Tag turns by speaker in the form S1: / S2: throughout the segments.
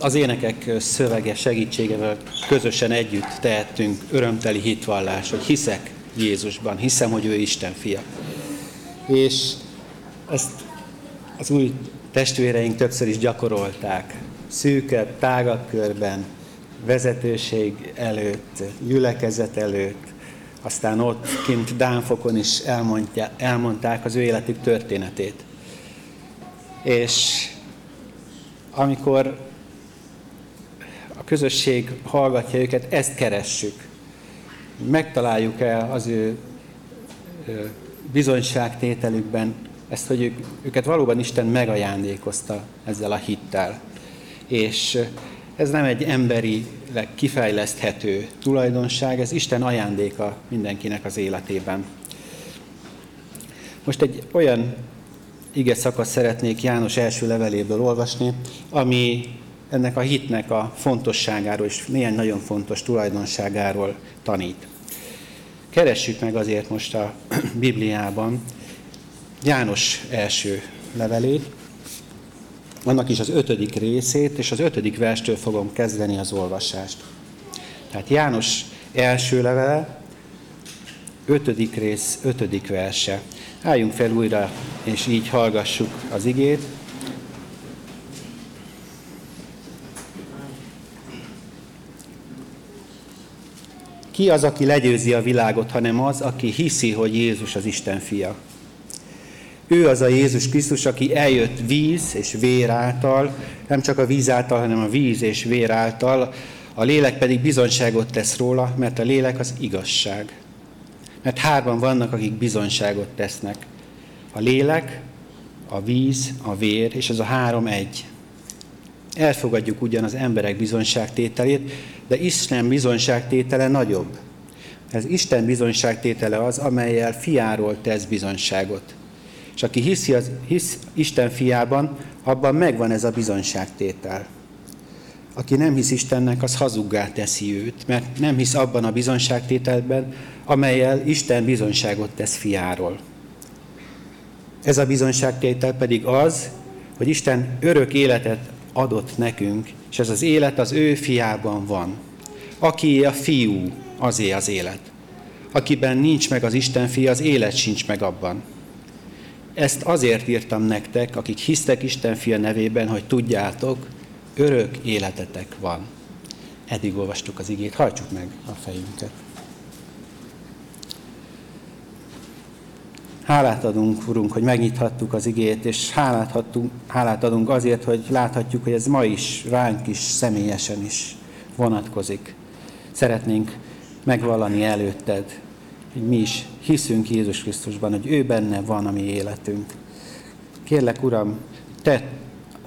S1: az énekek szövege segítségevel közösen együtt tehetünk örömteli hitvallás, hogy hiszek Jézusban, hiszem, hogy ő Isten fia. És ezt az új testvéreink többször is gyakorolták. Szűkebb, tágabb körben, vezetőség előtt, gyülekezet előtt, aztán ott kint Dánfokon is elmondja, elmondták az ő életük történetét. És amikor közösség hallgatja őket, ezt keressük. Megtaláljuk-e az ő bizonyságtételükben ezt, hogy ők, őket valóban Isten megajándékozta ezzel a hittel. És ez nem egy emberi kifejleszthető tulajdonság, ez Isten ajándéka mindenkinek az életében. Most egy olyan ige szakasz szeretnék János első leveléből olvasni, ami ennek a hitnek a fontosságáról és néhány nagyon fontos tulajdonságáról tanít. Keressük meg azért most a Bibliában János első levelét, annak is az ötödik részét, és az ötödik verstől fogom kezdeni az olvasást. Tehát János első levele, ötödik rész, ötödik verse. Álljunk fel újra, és így hallgassuk az igét. Ki az, aki legyőzi a világot, hanem az, aki hiszi, hogy Jézus az Isten fia. Ő az a Jézus Krisztus, aki eljött víz és vér által, nem csak a víz által, hanem a víz és vér által, a lélek pedig bizonyságot tesz róla, mert a lélek az igazság. Mert hárman vannak, akik bizonyságot tesznek. A lélek, a víz, a vér, és ez a három egy. Elfogadjuk ugyan az emberek bizonyságtételét, de Isten bizonyságtétele nagyobb. Ez Isten bizonyságtétele az, amelyel fiáról tesz bizonyságot. És aki hiszi az, hisz Isten fiában, abban megvan ez a bizonyságtétel. Aki nem hisz Istennek, az hazuggá teszi őt, mert nem hisz abban a bizonyságtételben, amelyel Isten bizonyságot tesz fiáról. Ez a bizonyságtétel pedig az, hogy Isten örök életet adott nekünk, és ez az élet az ő fiában van. Aki a fiú, azé az élet. Akiben nincs meg az Isten fia, az élet sincs meg abban. Ezt azért írtam nektek, akik hisztek Isten fia nevében, hogy tudjátok, örök életetek van. Eddig olvastuk az igét, hajtsuk meg a fejünket. Hálát adunk, Urunk, hogy megnyithattuk az igét, és hálát, hattunk, hálát adunk azért, hogy láthatjuk, hogy ez ma is, ránk is, személyesen is vonatkozik. Szeretnénk megvallani előtted, hogy mi is hiszünk Jézus Krisztusban, hogy ő benne van a mi életünk. Kérlek, Uram, te,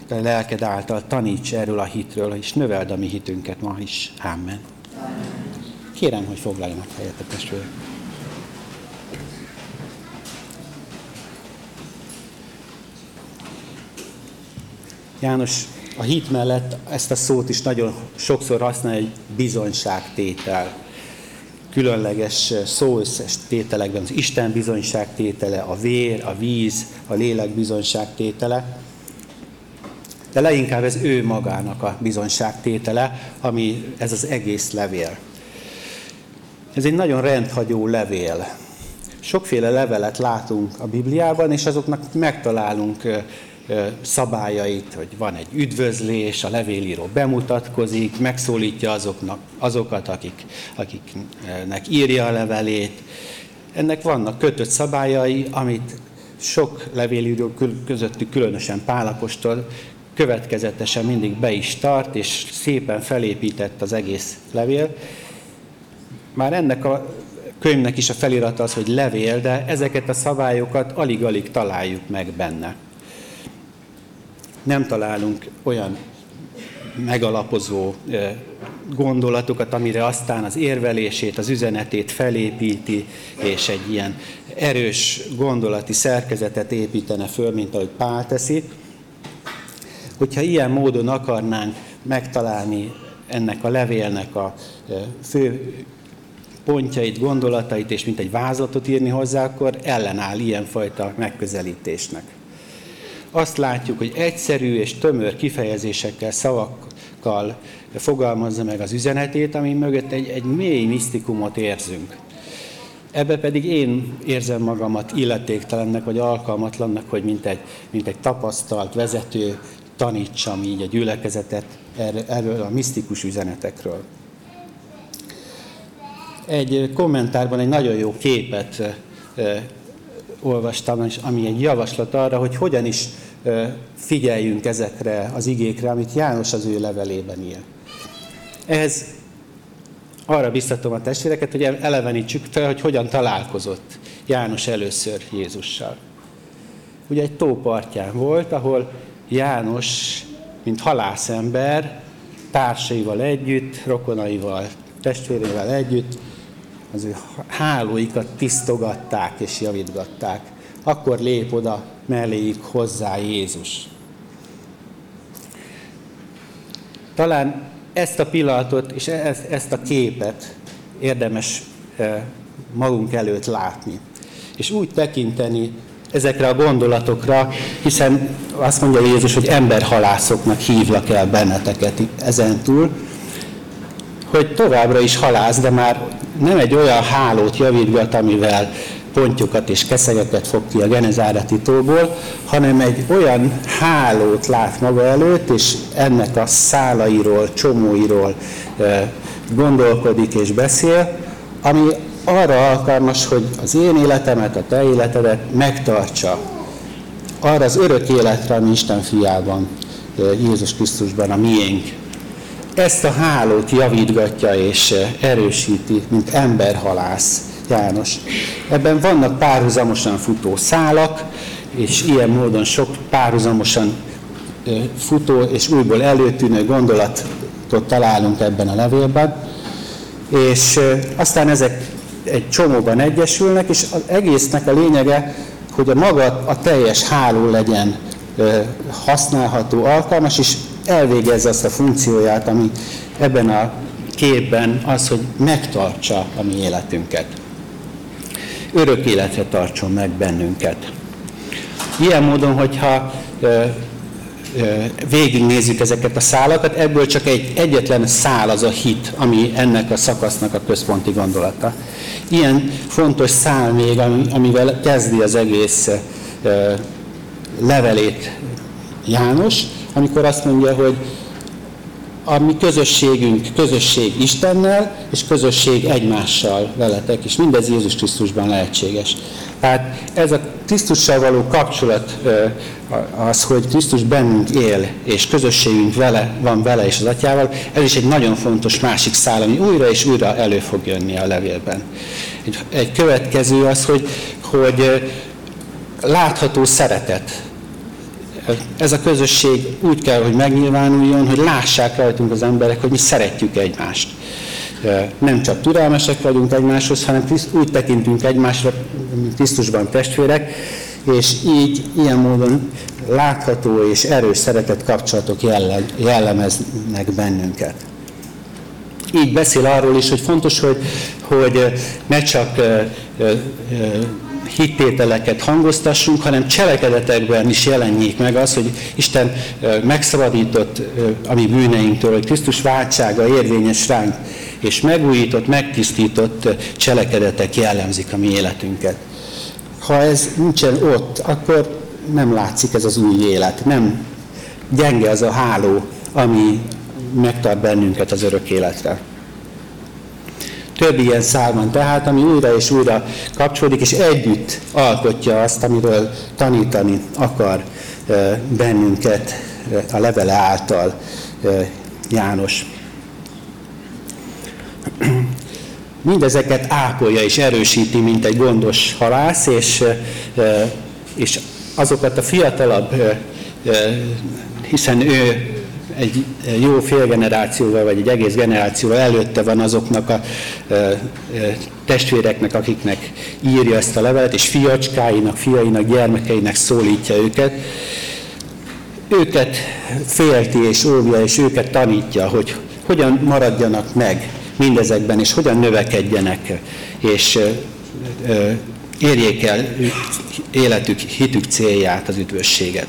S1: te lelked által taníts erről a hitről, és növeld a mi hitünket ma is. Amen. Kérem, hogy foglaljanak helyet a testvérek. János a hit mellett ezt a szót is nagyon sokszor használja, hogy bizonyságtétel különleges szóösszes tételekben az Isten bizonyság tétele, a vér, a víz, a lélek bizonyság tétele, de leginkább ez ő magának a bizonyság tétele, ami ez az egész levél. Ez egy nagyon rendhagyó levél. Sokféle levelet látunk a Bibliában, és azoknak megtalálunk szabályait, hogy van egy üdvözlés, a levélíró bemutatkozik, megszólítja azoknak, azokat, akik, akiknek írja a levelét. Ennek vannak kötött szabályai, amit sok levélíró közöttük, különösen Pálapostól következetesen mindig be is tart, és szépen felépített az egész levél. Már ennek a könyvnek is a felirata az, hogy levél, de ezeket a szabályokat alig-alig találjuk meg benne nem találunk olyan megalapozó gondolatokat, amire aztán az érvelését, az üzenetét felépíti, és egy ilyen erős gondolati szerkezetet építene föl, mint ahogy Pál teszi. Hogyha ilyen módon akarnánk megtalálni ennek a levélnek a fő pontjait, gondolatait, és mint egy vázlatot írni hozzá, akkor ellenáll ilyenfajta megközelítésnek. Azt látjuk, hogy egyszerű és tömör kifejezésekkel, szavakkal fogalmazza meg az üzenetét, ami mögött egy, egy mély misztikumot érzünk. Ebbe pedig én érzem magamat illetéktelennek, vagy alkalmatlannak, hogy mint egy, mint egy tapasztalt vezető tanítsam így a gyülekezetet erről a misztikus üzenetekről. Egy kommentárban egy nagyon jó képet olvastam, ami egy javaslat arra, hogy hogyan is figyeljünk ezekre az igékre, amit János az ő levelében ír. Ehhez arra biztatom a testvéreket, hogy elevenítsük fel, hogy hogyan találkozott János először Jézussal. Ugye egy tópartján volt, ahol János, mint halászember, társaival együtt, rokonaival, testvérével együtt, az ő hálóikat tisztogatták és javítgatták. Akkor lép oda melléjük hozzá Jézus. Talán ezt a pillanatot és ezt a képet érdemes e, magunk előtt látni. És úgy tekinteni ezekre a gondolatokra, hiszen azt mondja Jézus, hogy emberhalászoknak hívlak el benneteket ezentúl, hogy továbbra is halász, de már nem egy olyan hálót javítgat, amivel pontyokat és keszegeket fog ki a Genezáreti tóból, hanem egy olyan hálót lát maga előtt, és ennek a szálairól, csomóiról gondolkodik és beszél, ami arra alkalmas, hogy az én életemet, a te életedet megtartsa. Arra az örök életre, ami Isten fiában, Jézus Krisztusban a miénk. Ezt a hálót javítgatja és erősíti, mint emberhalász János. Ebben vannak párhuzamosan futó szálak, és ilyen módon sok párhuzamosan futó és újból előtűnő gondolatot találunk ebben a levélben, és aztán ezek egy csomóban egyesülnek, és az egésznek a lényege, hogy a maga a teljes háló legyen használható, alkalmas, és elvégezze azt a funkcióját, ami ebben a képben az, hogy megtartsa a mi életünket örök életre tartson meg bennünket. Ilyen módon, hogyha végignézzük ezeket a szálakat, ebből csak egy egyetlen szál az a hit, ami ennek a szakasznak a központi gondolata. Ilyen fontos szál még, amivel kezdi az egész levelét János, amikor azt mondja, hogy a mi közösségünk közösség Istennel, és közösség egymással veletek, és mindez Jézus Krisztusban lehetséges. Tehát ez a Krisztussal való kapcsolat, az, hogy Krisztus bennünk él, és közösségünk vele, van vele és az atyával, ez is egy nagyon fontos másik szál, ami újra és újra elő fog jönni a levélben. Egy, egy következő az, hogy, hogy látható szeretet ez a közösség úgy kell, hogy megnyilvánuljon, hogy lássák rajtunk az emberek, hogy mi szeretjük egymást. Nem csak türelmesek vagyunk egymáshoz, hanem úgy tekintünk egymásra, mint Krisztusban testvérek, és így ilyen módon látható és erős szeretett kapcsolatok jellemeznek bennünket. Így beszél arról is, hogy fontos, hogy, hogy ne csak hittételeket hangoztassunk, hanem cselekedetekben is jelenjék meg az, hogy Isten megszabadított a mi bűneinktől, hogy Krisztus váltsága érvényes ránk, és megújított, megtisztított cselekedetek jellemzik a mi életünket. Ha ez nincsen ott, akkor nem látszik ez az új élet, nem gyenge az a háló, ami megtart bennünket az örök életre. Több ilyen szál van tehát, ami újra és újra kapcsolódik, és együtt alkotja azt, amiről tanítani akar bennünket a levele által János. Mindezeket ápolja és erősíti, mint egy gondos halász, és, és azokat a fiatalabb, hiszen ő egy jó fél generációval, vagy egy egész generációval előtte van azoknak a testvéreknek, akiknek írja ezt a levelet, és fiacskáinak, fiainak, gyermekeinek szólítja őket. Őket félti és óvja, és őket tanítja, hogy hogyan maradjanak meg mindezekben, és hogyan növekedjenek, és érjék el életük, hitük célját, az üdvösséget.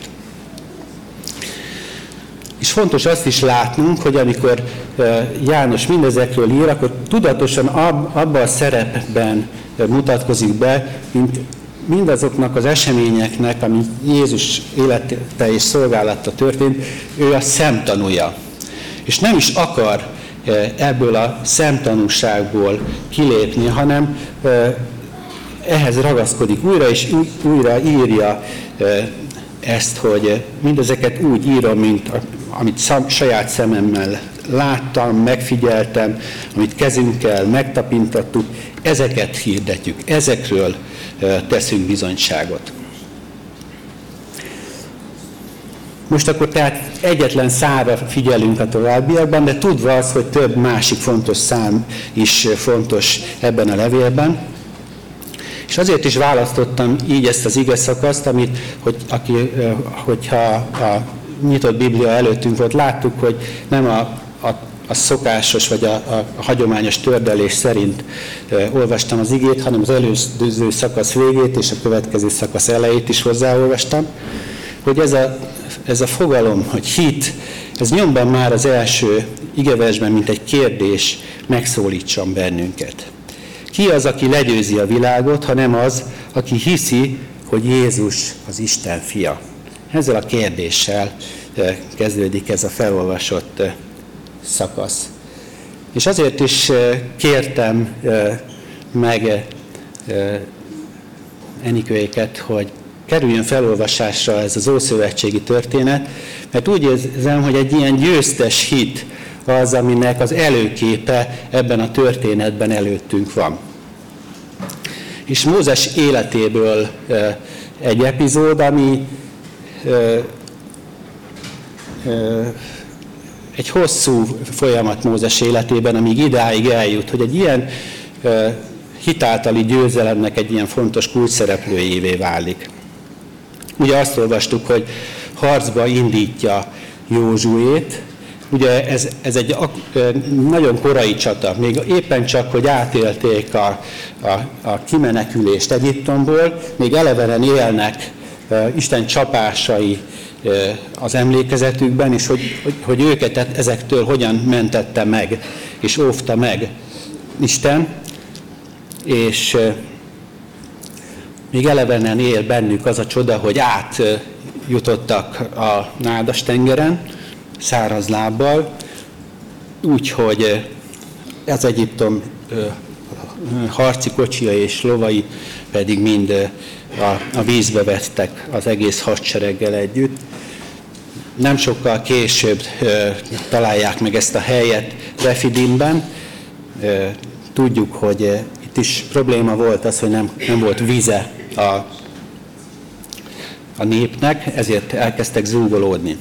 S1: És fontos azt is látnunk, hogy amikor János mindezekről ír, akkor tudatosan abban a szerepben mutatkozik be, mint mindazoknak az eseményeknek, ami Jézus élete és szolgálata történt, ő a szemtanúja. És nem is akar ebből a szemtanúságból kilépni, hanem ehhez ragaszkodik újra, és újra írja ezt, hogy mindezeket úgy írom, mint amit saját szememmel láttam, megfigyeltem, amit kezünkkel megtapintattuk, ezeket hirdetjük, ezekről teszünk bizonyságot. Most akkor tehát egyetlen számra figyelünk a továbbiakban, de tudva az, hogy több másik fontos szám is fontos ebben a levélben. És azért is választottam így ezt az ige szakaszt, amit, hogy, aki, hogyha a nyitott Biblia előttünk volt, láttuk, hogy nem a, a, a szokásos vagy a, a, hagyományos tördelés szerint e, olvastam az igét, hanem az előző szakasz végét és a következő szakasz elejét is hozzáolvastam, hogy ez a, ez a fogalom, hogy hit, ez nyomban már az első igeversben, mint egy kérdés, megszólítson bennünket. Ki az, aki legyőzi a világot, ha nem az, aki hiszi, hogy Jézus az Isten fia? Ezzel a kérdéssel kezdődik ez a felolvasott szakasz. És azért is kértem meg Enikőéket, hogy kerüljön felolvasásra ez az ószövetségi történet, mert úgy érzem, hogy egy ilyen győztes hit az, aminek az előképe ebben a történetben előttünk van. És Mózes életéből egy epizód, ami egy hosszú folyamat Mózes életében, amíg idáig eljut, hogy egy ilyen hitáltali győzelemnek egy ilyen fontos kulcsszereplőjévé válik. Ugye azt olvastuk, hogy harcba indítja Józsuét, ugye ez, ez egy nagyon korai csata, még éppen csak, hogy átélték a, a, a kimenekülést Egyiptomból, még elevenen élnek Isten csapásai az emlékezetükben, és hogy, hogy, hogy őket ezektől hogyan mentette meg, és óvta meg Isten, és még elevenen él bennük az a csoda, hogy átjutottak a nádas tengeren, száraz lábbal, úgyhogy ez Egyiptom harci kocsia és lovai pedig mind a, a vízbe vettek az egész hadsereggel együtt. Nem sokkal később ö, találják meg ezt a helyet Refidimben. Ö, tudjuk, hogy ö, itt is probléma volt az, hogy nem, nem volt víze a, a népnek, ezért elkezdtek zúgolódni.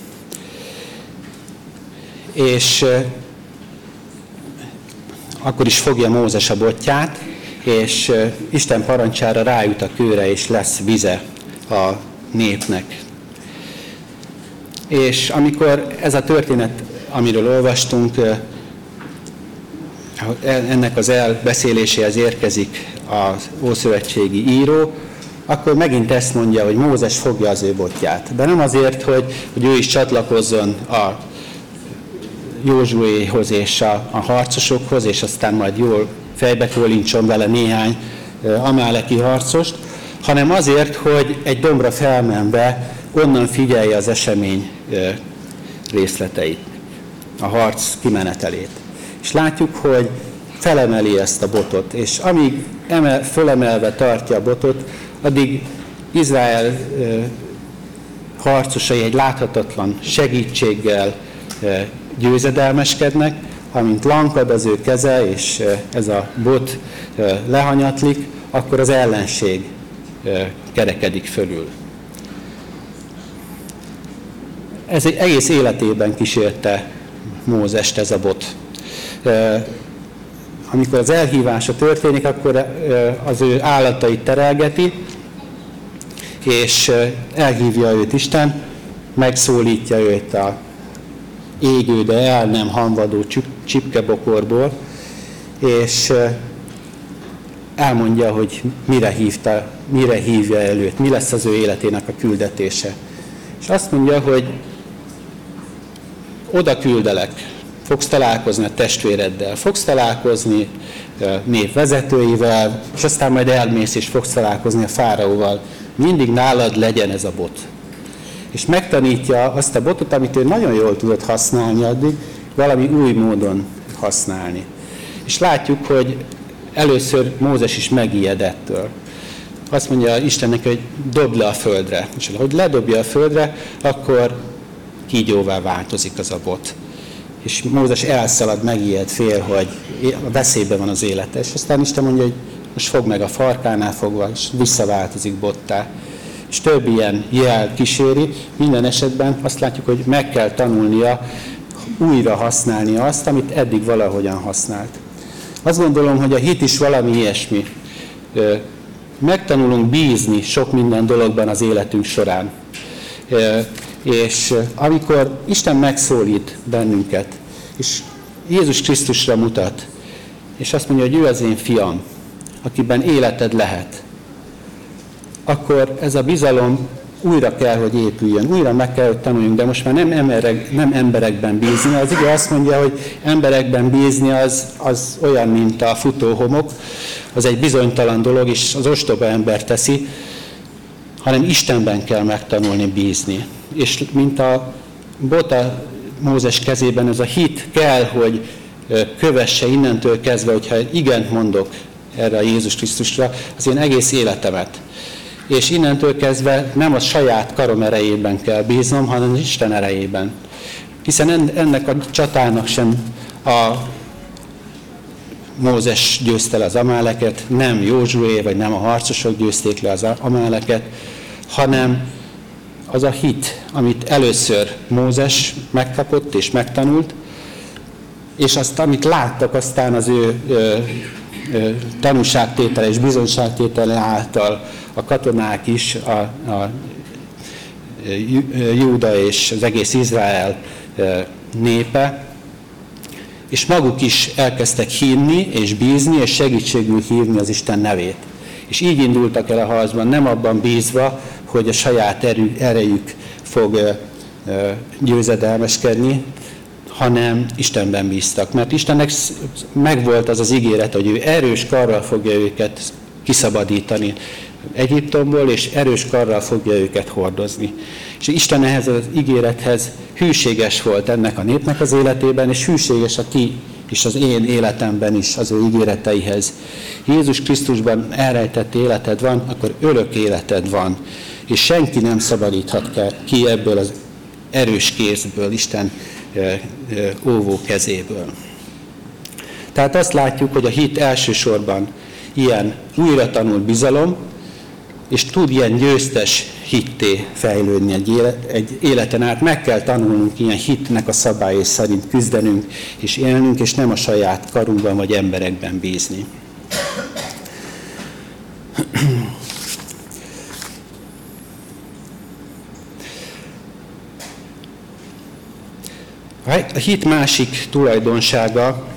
S1: És akkor is fogja Mózes a botját, és Isten parancsára rájut a kőre, és lesz vize a népnek. És amikor ez a történet, amiről olvastunk, ennek az elbeszéléséhez érkezik az Ószövetségi író, akkor megint ezt mondja, hogy Mózes fogja az ő botját. De nem azért, hogy, hogy ő is csatlakozzon a Józsuéhoz és a, a harcosokhoz, és aztán majd jól fejbe kólincson vele néhány amáleki harcost, hanem azért, hogy egy dombra felmenve onnan figyelje az esemény részleteit, a harc kimenetelét. És látjuk, hogy felemeli ezt a botot, és amíg emel, fölemelve tartja a botot, addig Izrael harcosai egy láthatatlan segítséggel győzedelmeskednek, amint lankad az ő keze, és ez a bot lehanyatlik, akkor az ellenség kerekedik fölül. Ez egy egész életében kísérte Mózest ez a bot. Amikor az elhívása történik, akkor az ő állatait terelgeti, és elhívja őt Isten, megszólítja őt a égő, de el nem hamvadó csipkebokorból, és elmondja, hogy mire, hívta, mire hívja előtt, mi lesz az ő életének a küldetése. És azt mondja, hogy oda küldelek, fogsz találkozni a testvéreddel, fogsz találkozni nép vezetőivel, és aztán majd elmész és fogsz találkozni a fáraóval. Mindig nálad legyen ez a bot. És megtanítja azt a botot, amit ő nagyon jól tudott használni addig, valami új módon használni. És látjuk, hogy először Mózes is megijedettől. Azt mondja Istennek, hogy dobd le a földre. És hogy ledobja a földre, akkor kígyóvá változik az a bot és Mózes elszalad, megijed, fél, hogy a veszélyben van az élete. És aztán Isten mondja, hogy most fog meg a farkánál fogva, és visszaváltozik bottá. És több ilyen jel kíséri. Minden esetben azt látjuk, hogy meg kell tanulnia újra használni azt, amit eddig valahogyan használt. Azt gondolom, hogy a hit is valami ilyesmi. Megtanulunk bízni sok minden dologban az életünk során. És amikor Isten megszólít bennünket, és Jézus Krisztusra mutat, és azt mondja, hogy ő az én fiam, akiben életed lehet, akkor ez a bizalom újra kell, hogy épüljön, újra meg kell, hogy tanuljunk, de most már nem, emberek, nem emberekben bízni. Az ige azt mondja, hogy emberekben bízni az, az olyan, mint a futóhomok, az egy bizonytalan dolog, és az ostoba ember teszi, hanem Istenben kell megtanulni bízni és mint a bota Mózes kezében, ez a hit kell, hogy kövesse innentől kezdve, hogyha igent mondok erre a Jézus Krisztusra, az én egész életemet. És innentől kezdve nem a saját karom erejében kell bíznom, hanem Isten erejében. Hiszen ennek a csatának sem a Mózes győzte le az amáleket, nem Józsué, vagy nem a harcosok győzték le az amáleket, hanem az a hit, amit először Mózes megkapott és megtanult, és azt, amit láttak aztán az ő ö, ö, tanúságtétele és bizonyságtétele által a katonák is, a, a Júda és az egész Izrael népe, és maguk is elkezdtek hinni és bízni, és segítségül hívni az Isten nevét. És így indultak el a harcban, nem abban bízva, hogy a saját erő, erejük fog győzedelmeskedni, hanem Istenben bíztak. Mert Istennek megvolt az az ígéret, hogy ő erős karral fogja őket kiszabadítani Egyiptomból, és erős karral fogja őket hordozni. És Isten ehhez az ígérethez hűséges volt ennek a népnek az életében, és hűséges a ti és az én életemben is az ő ígéreteihez. Jézus Krisztusban elrejtett életed van, akkor örök életed van és senki nem szabadíthat ki ebből az erős kézből, Isten óvó kezéből. Tehát azt látjuk, hogy a hit elsősorban ilyen újra tanult bizalom, és tud ilyen győztes hitté fejlődni egy, élet, egy életen át. Meg kell tanulnunk ilyen hitnek a szabályai szerint küzdenünk és élnünk, és nem a saját karunkban vagy emberekben bízni. A hit másik tulajdonsága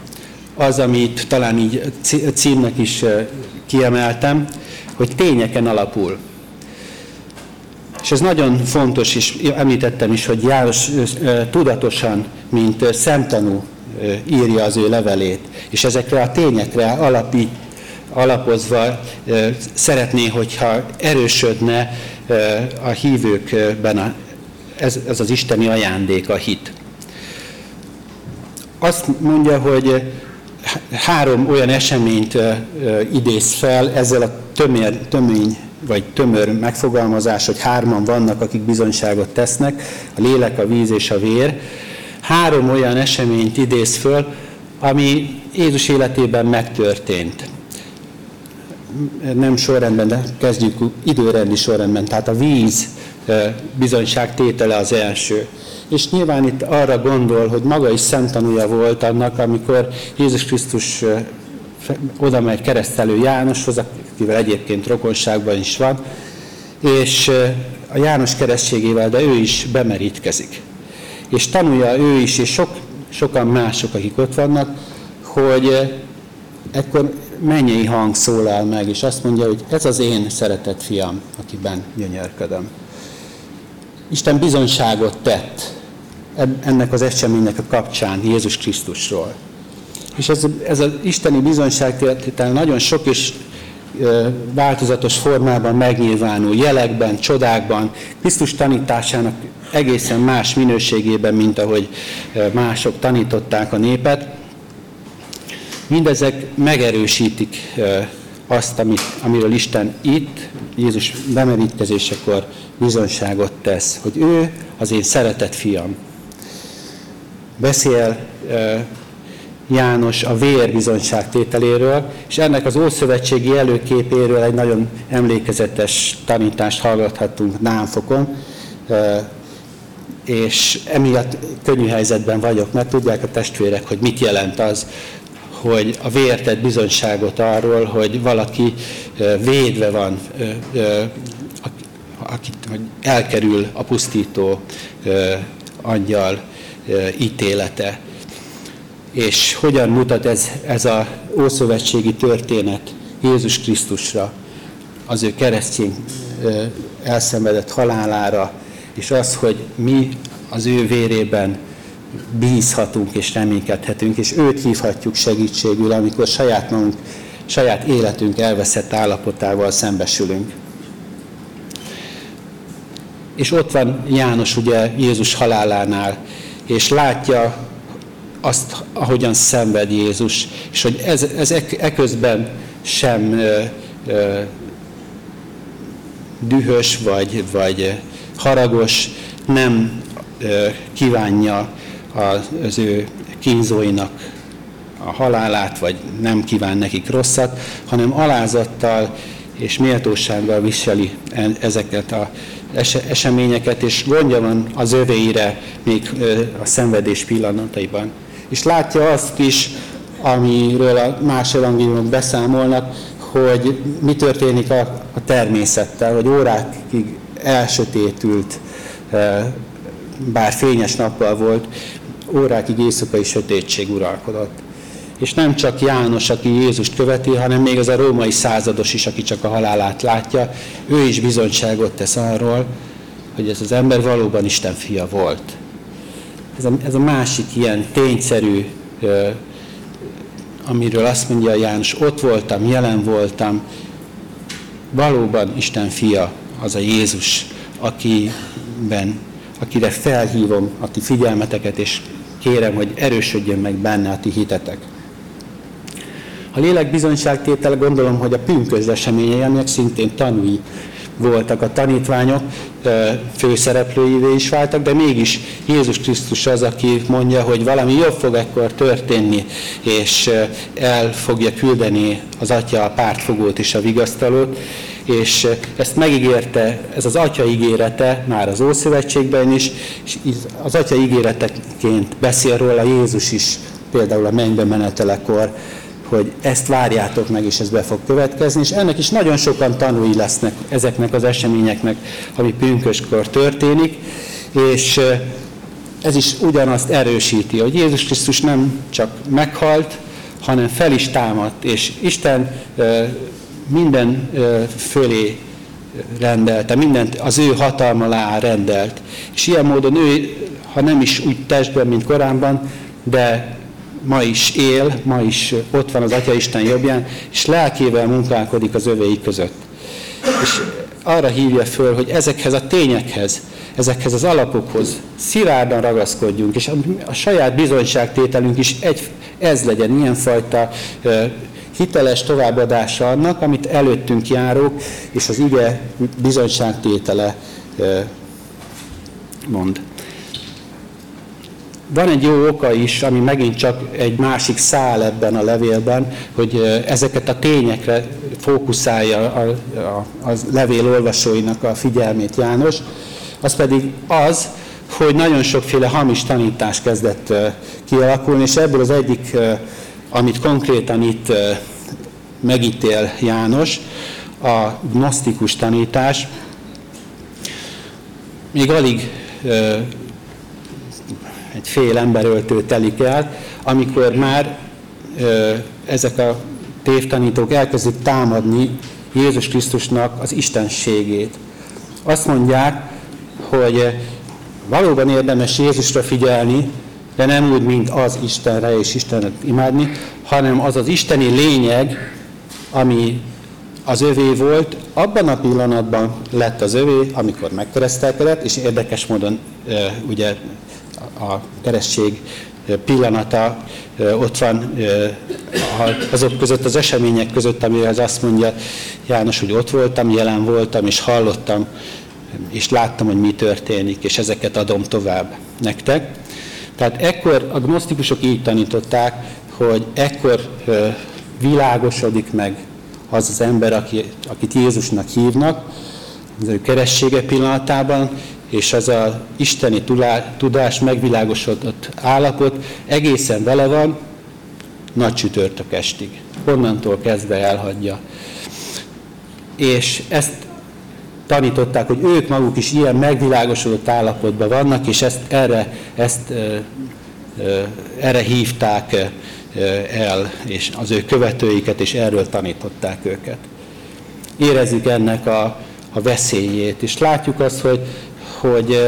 S1: az, amit talán így címnek is kiemeltem, hogy tényeken alapul. És ez nagyon fontos, és említettem is, hogy János tudatosan, mint szemtanú írja az ő levelét, és ezekre a tényekre alapít, alapozva szeretné, hogyha erősödne a hívőkben a, ez, ez az isteni ajándék, a hit azt mondja, hogy három olyan eseményt idéz fel ezzel a tömér, tömény vagy tömör megfogalmazás, hogy hárman vannak, akik bizonyságot tesznek, a lélek, a víz és a vér. Három olyan eseményt idéz föl, ami Jézus életében megtörtént. Nem sorrendben, de kezdjük időrendi sorrendben. Tehát a víz bizonyságtétele az első. És nyilván itt arra gondol, hogy maga is szemtanúja volt annak, amikor Jézus Krisztus oda megy keresztelő Jánoshoz, akivel egyébként rokonságban is van, és a János keresztségével, de ő is bemerítkezik. És tanulja ő is, és sok, sokan mások, akik ott vannak, hogy ekkor mennyei hang szólal meg, és azt mondja, hogy ez az én szeretett fiam, akiben gyönyörködöm. Isten bizonyságot tett ennek az eseménynek a kapcsán Jézus Krisztusról. És ez, ez az isteni bizonyságtétel nagyon sok és változatos formában megnyilvánul, jelekben, csodákban, Krisztus tanításának egészen más minőségében, mint ahogy mások tanították a népet. Mindezek megerősítik azt, amit, amiről Isten itt, Jézus bemerítkezésekor bizonyságot tesz, hogy ő az én szeretett fiam. Beszél János a vér bizonyságtételéről, és ennek az Ószövetségi előképéről egy nagyon emlékezetes tanítást hallgathattunk Námfokon, és emiatt könnyű helyzetben vagyok, mert tudják a testvérek, hogy mit jelent az, hogy a vér tett bizonyságot arról, hogy valaki védve van, akit, elkerül a pusztító angyal ítélete. És hogyan mutat ez, ez a ószövetségi történet Jézus Krisztusra, az ő keresztény elszenvedett halálára, és az, hogy mi az ő vérében bízhatunk és reménykedhetünk, és őt hívhatjuk segítségül, amikor saját magunk, saját életünk elveszett állapotával szembesülünk. És ott van János ugye Jézus halálánál, és látja azt, ahogyan szenved Jézus, és hogy ez, ez eközben sem ö, ö, dühös vagy, vagy haragos, nem ö, kívánja az ő kínzóinak a halálát, vagy nem kíván nekik rosszat, hanem alázattal és méltósággal viseli e, ezeket a eseményeket, és gondja van az övéire még a szenvedés pillanataiban. És látja azt is, amiről a más evangéliumok beszámolnak, hogy mi történik a, a természettel, hogy órákig elsötétült, bár fényes nappal volt, órákig éjszakai sötétség uralkodott. És nem csak János, aki Jézust követi, hanem még az a római százados is, aki csak a halálát látja, ő is bizonyságot tesz arról, hogy ez az ember valóban Isten fia volt. Ez a, ez a másik ilyen tényszerű, amiről azt mondja János, ott voltam, jelen voltam, valóban Isten fia, az a Jézus, akiben, akire felhívom a ti figyelmeteket, és kérem, hogy erősödjön meg benne a ti hitetek. A lélek bizonyságtétel gondolom, hogy a pünkösd eseményei, amelyek szintén tanúi voltak a tanítványok, főszereplőivé is váltak, de mégis Jézus Krisztus az, aki mondja, hogy valami jobb fog ekkor történni, és el fogja küldeni az Atya a pártfogót és a vigasztalót, és ezt megígérte, ez az Atya ígérete már az Ószövetségben is, és az Atya ígéreteként beszél róla Jézus is, például a mennybe menetelekor, hogy ezt várjátok meg, és ez be fog következni, és ennek is nagyon sokan tanúi lesznek ezeknek az eseményeknek, ami pünköskor történik, és ez is ugyanazt erősíti, hogy Jézus Krisztus nem csak meghalt, hanem fel is támadt, és Isten minden fölé rendelte, mindent az ő hatalma alá rendelt. És ilyen módon ő, ha nem is úgy testben, mint korábban, de ma is él, ma is ott van az Atya Isten jobbján, és lelkével munkálkodik az övéi között. És arra hívja föl, hogy ezekhez a tényekhez, ezekhez az alapokhoz szilárdan ragaszkodjunk, és a, a saját bizonyságtételünk is egy, ez legyen, ilyenfajta hiteles továbbadása annak, amit előttünk járók, és az üge bizonyságtétele mond. Van egy jó oka is, ami megint csak egy másik szál ebben a levélben, hogy ezeket a tényekre fókuszálja a, a, a levél olvasóinak a figyelmét János, az pedig az, hogy nagyon sokféle hamis tanítás kezdett kialakulni, és ebből az egyik, amit konkrétan itt megítél János, a gnosztikus tanítás, még alig egy fél emberöltő telik el, amikor már ezek a tévtanítók elkezdik támadni Jézus Krisztusnak az istenségét. Azt mondják, hogy valóban érdemes Jézusra figyelni, de nem úgy, mint az Istenre és Istenet imádni, hanem az az isteni lényeg, ami az övé volt, abban a pillanatban lett az övé, amikor megkeresztelkedett, és érdekes módon ugye a keresztség pillanata ott van azok között, az események között, amire az azt mondja János, hogy ott voltam, jelen voltam, és hallottam, és láttam, hogy mi történik, és ezeket adom tovább nektek. Tehát ekkor a gnosztikusok így tanították, hogy ekkor világosodik meg az az ember, aki, akit Jézusnak hívnak, az ő keressége pillanatában, és az a isteni tudás megvilágosodott állapot egészen vele van, nagy csütörtök estig. Onnantól kezdve elhagyja. És ezt tanították, hogy ők maguk is ilyen megvilágosodott állapotban vannak, és ezt erre, ezt, erre hívták el, és az ő követőiket, és erről tanították őket. Érezzük ennek a, a veszélyét, és látjuk azt, hogy, hogy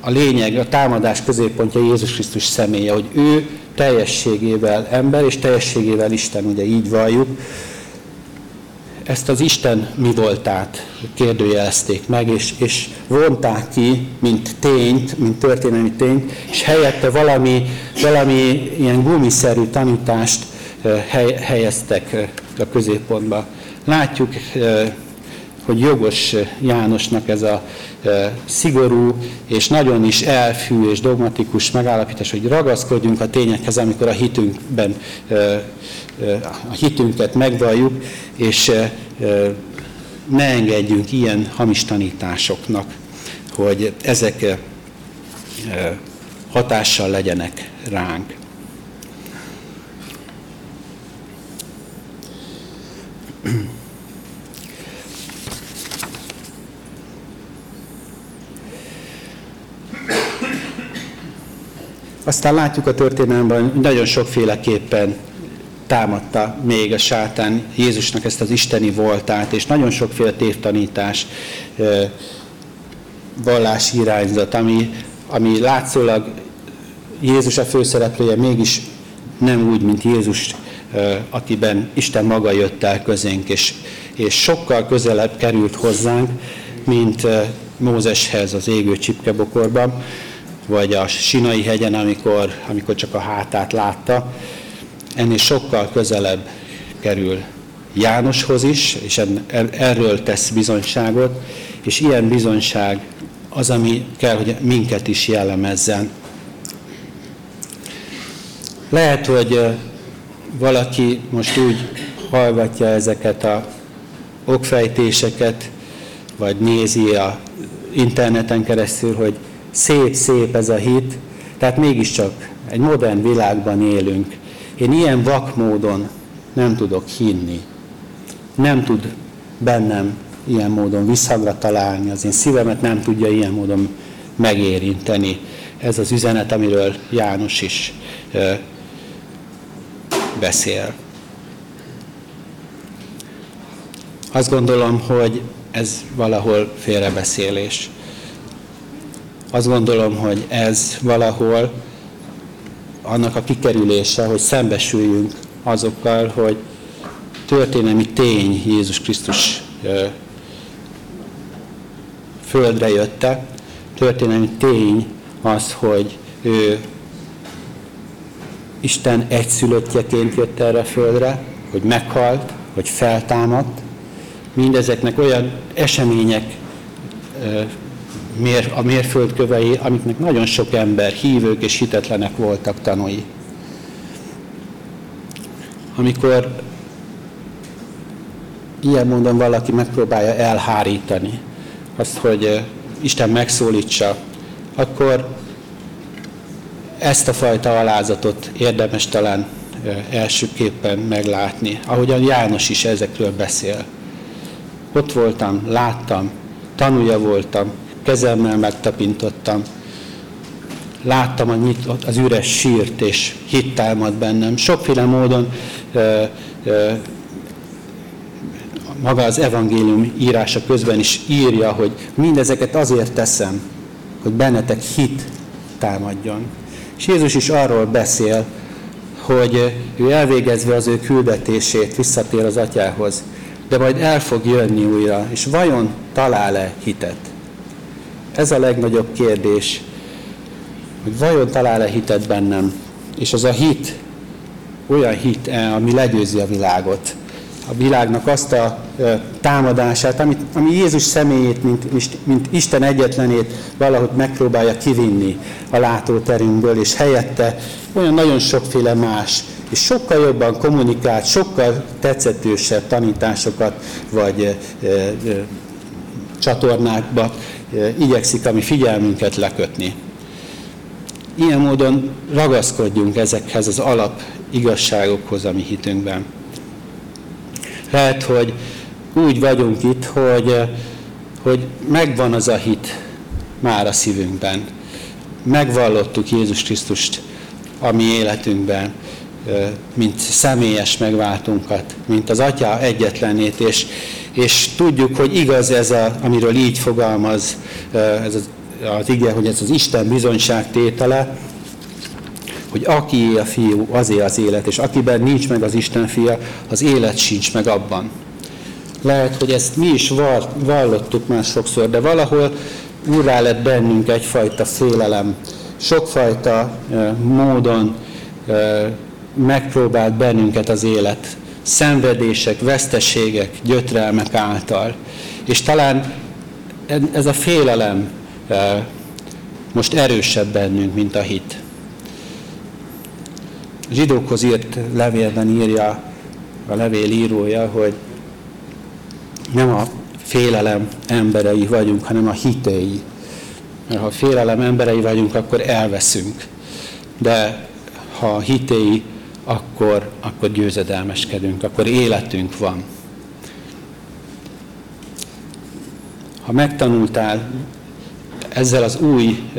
S1: a lényeg, a támadás középpontja Jézus Krisztus személye, hogy ő teljességével ember, és teljességével Isten, ugye így valljuk, ezt az Isten mi voltát kérdőjelezték meg, és, és vonták ki, mint tényt, mint történelmi tényt, és helyette valami, valami ilyen gumiszerű tanítást hely, helyeztek a középpontba. Látjuk, hogy jogos Jánosnak ez a szigorú és nagyon is elfű és dogmatikus megállapítás, hogy ragaszkodjunk a tényekhez, amikor a hitünkben a hitünket megvalljuk, és ne engedjünk ilyen hamis tanításoknak, hogy ezek hatással legyenek ránk. Aztán látjuk a történelemben, hogy nagyon sokféleképpen támadta még a sátán Jézusnak ezt az isteni voltát, és nagyon sokféle tévtanítás, vallási irányzat, ami, ami látszólag Jézus a főszereplője mégis nem úgy, mint Jézus, akiben Isten maga jött el közénk, és, és sokkal közelebb került hozzánk, mint Mózeshez az égő csipkebokorban, vagy a Sinai hegyen, amikor, amikor csak a hátát látta, ennél sokkal közelebb kerül Jánoshoz is, és erről tesz bizonyságot, és ilyen bizonyság az, ami kell, hogy minket is jellemezzen. Lehet, hogy valaki most úgy hallgatja ezeket a okfejtéseket, vagy nézi a interneten keresztül, hogy szép-szép ez a hit, tehát mégiscsak egy modern világban élünk. Én ilyen vak módon nem tudok hinni. Nem tud bennem ilyen módon visszagra találni, az én szívemet nem tudja ilyen módon megérinteni. Ez az üzenet, amiről János is beszél. Azt gondolom, hogy ez valahol félrebeszélés. Azt gondolom, hogy ez valahol annak a kikerülése, hogy szembesüljünk azokkal, hogy történelmi tény Jézus Krisztus földre jötte, történelmi tény az, hogy ő Isten egyszülöttjeként jött erre a földre, hogy meghalt, hogy feltámadt. Mindezeknek olyan események a mérföldkövei, amiknek nagyon sok ember, hívők és hitetlenek voltak tanúi. Amikor ilyen módon valaki megpróbálja elhárítani azt, hogy Isten megszólítsa, akkor ezt a fajta alázatot érdemes talán elsőképpen meglátni, ahogyan János is ezekről beszél. Ott voltam, láttam, tanulja voltam, kezemmel megtapintottam. Láttam a nyit, az üres sírt, és hit támad bennem. Sokféle módon ö, ö, maga az evangélium írása közben is írja, hogy mindezeket azért teszem, hogy bennetek hit támadjon. És Jézus is arról beszél, hogy ő elvégezve az ő küldetését visszatér az atyához, de majd el fog jönni újra, és vajon talál-e hitet? Ez a legnagyobb kérdés, hogy vajon talál-e hitet bennem, és az a hit olyan hit, ami legyőzi a világot. A világnak azt a támadását, amit, ami Jézus személyét, mint, mint Isten egyetlenét valahogy megpróbálja kivinni a látóterünkből, és helyette olyan nagyon sokféle más, és sokkal jobban kommunikált, sokkal tetszetősebb tanításokat, vagy ö, csatornákba igyekszik a mi figyelmünket lekötni. Ilyen módon ragaszkodjunk ezekhez az alap igazságokhoz a mi hitünkben. Lehet, hogy úgy vagyunk itt, hogy, hogy megvan az a hit már a szívünkben. Megvallottuk Jézus Krisztust a mi életünkben, mint személyes megváltunkat, mint az Atya egyetlenét, és, és tudjuk, hogy igaz ez, a, amiről így fogalmaz ez az, az ige, hogy ez az Isten bizonyságtétele, hogy aki a fiú, azé az élet, és akiben nincs meg az Isten fia, az élet sincs meg abban. Lehet, hogy ezt mi is vallottuk már sokszor, de valahol úrrá lett bennünk egyfajta félelem. Sokfajta módon megpróbált bennünket az élet. Szenvedések, veszteségek, gyötrelmek által. És talán ez a félelem most erősebb bennünk, mint a hit. A zsidókhoz írt levélben írja a levél írója, hogy nem a félelem emberei vagyunk, hanem a hitei. Mert ha a félelem emberei vagyunk, akkor elveszünk. De ha a hitei, akkor, akkor győzedelmeskedünk, akkor életünk van. Ha megtanultál ezzel az új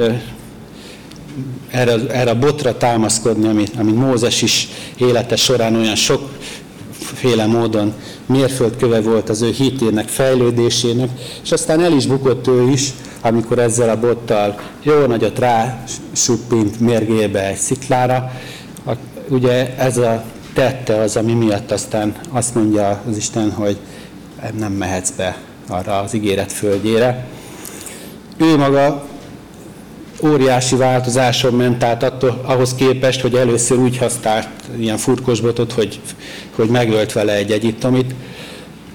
S1: erre, erre a botra támaszkodni, amit, amit Mózes is élete során olyan sokféle módon mérföldköve volt az ő hitének, fejlődésének, és aztán el is bukott ő is, amikor ezzel a bottal jó nagyot rá suppint mérgébe egy sziklára. Ugye ez a tette az, ami miatt aztán azt mondja az Isten, hogy nem mehetsz be arra az ígéret földjére. Ő maga óriási változáson ment át attól, ahhoz képest, hogy először úgy használt ilyen furkosbotot, hogy, hogy megölt vele egy egyiptomit,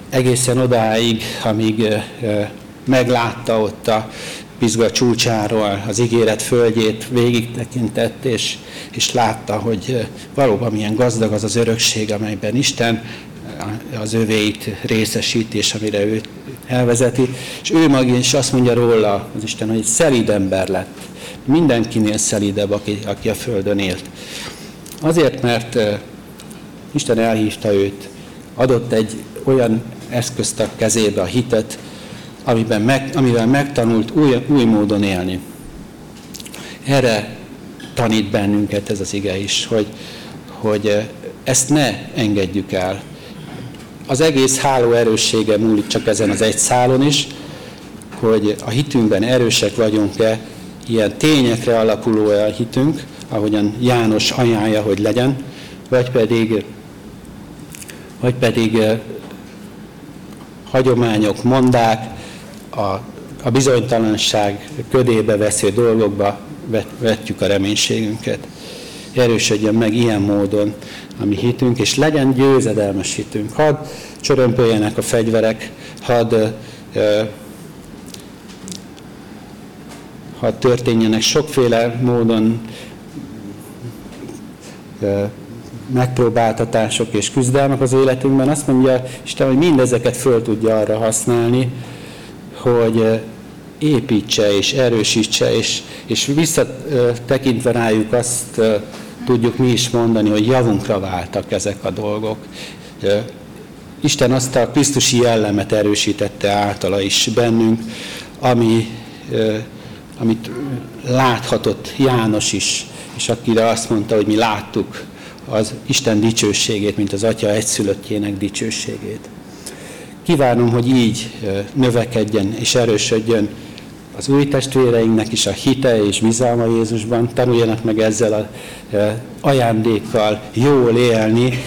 S1: egészen odáig, amíg meglátta ott a Pizga csúcsáról az ígéret földjét, végig tekintett, és, és látta, hogy valóban milyen gazdag az az örökség, amelyben Isten az övéit részesít, és amire ő elvezeti. És ő maga is azt mondja róla az Isten, hogy egy szelíd ember lett mindenkinél szelidebb, aki, aki a Földön élt. Azért, mert Isten elhívta őt, adott egy olyan eszközt a kezébe, a hitet, amiben meg, amivel megtanult új, új módon élni. Erre tanít bennünket ez az ige is, hogy, hogy ezt ne engedjük el. Az egész háló erőssége múlik csak ezen az egy szálon is, hogy a hitünkben erősek vagyunk-e, ilyen tényekre alapuló a hitünk, ahogyan János ajánlja, hogy legyen, vagy pedig, vagy pedig hagyományok, mondák, a, a bizonytalanság ködébe vesző dolgokba vet, vetjük a reménységünket. Erősödjön meg ilyen módon a mi hitünk, és legyen győzedelmes hitünk. Hadd csörömpöljenek a fegyverek, hadd ha történjenek sokféle módon megpróbáltatások és küzdelmek az életünkben, azt mondja Isten, hogy mindezeket föl tudja arra használni, hogy építse és erősítse, és, és visszatekintve rájuk azt tudjuk mi is mondani, hogy javunkra váltak ezek a dolgok. Isten azt a Krisztusi jellemet erősítette általa is bennünk, ami amit láthatott János is, és akire azt mondta, hogy mi láttuk az Isten dicsőségét, mint az Atya egyszülöttjének dicsőségét. Kívánom, hogy így növekedjen és erősödjön az új testvéreinknek is a hite és bizalma Jézusban, tanuljanak meg ezzel a ajándékkal jól élni,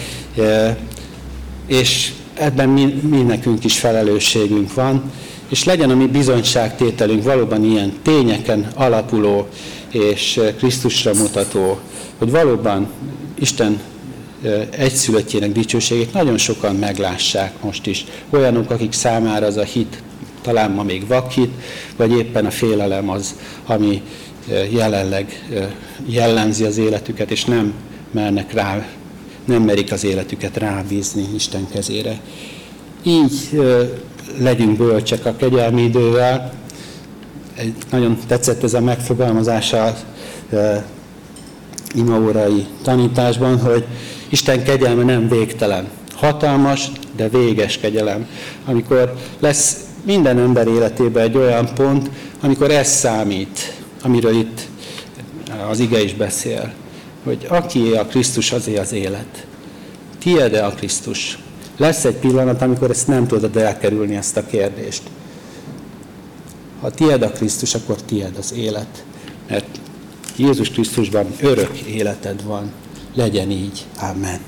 S1: és ebben mi, mi nekünk is felelősségünk van, és legyen a mi bizonyságtételünk valóban ilyen tényeken alapuló és Krisztusra mutató, hogy valóban Isten egyszülöttjének dicsőségét nagyon sokan meglássák most is. Olyanok, akik számára az a hit talán ma még vakhit, vagy éppen a félelem az, ami jelenleg jellemzi az életüket, és nem mernek rá, nem merik az életüket rábízni Isten kezére. Így legyünk bölcsek a kegyelmi idővel. Nagyon tetszett ez a megfogalmazása imaórai tanításban, hogy Isten kegyelme nem végtelen. Hatalmas, de véges kegyelem. Amikor lesz minden ember életében egy olyan pont, amikor ez számít, amiről itt az ige is beszél, hogy aki a Krisztus, azé az élet. Tiede a Krisztus. Lesz egy pillanat, amikor ezt nem tudod elkerülni, ezt a kérdést. Ha tied a Krisztus, akkor tied az élet. Mert Jézus Krisztusban örök életed van. Legyen így. Amen.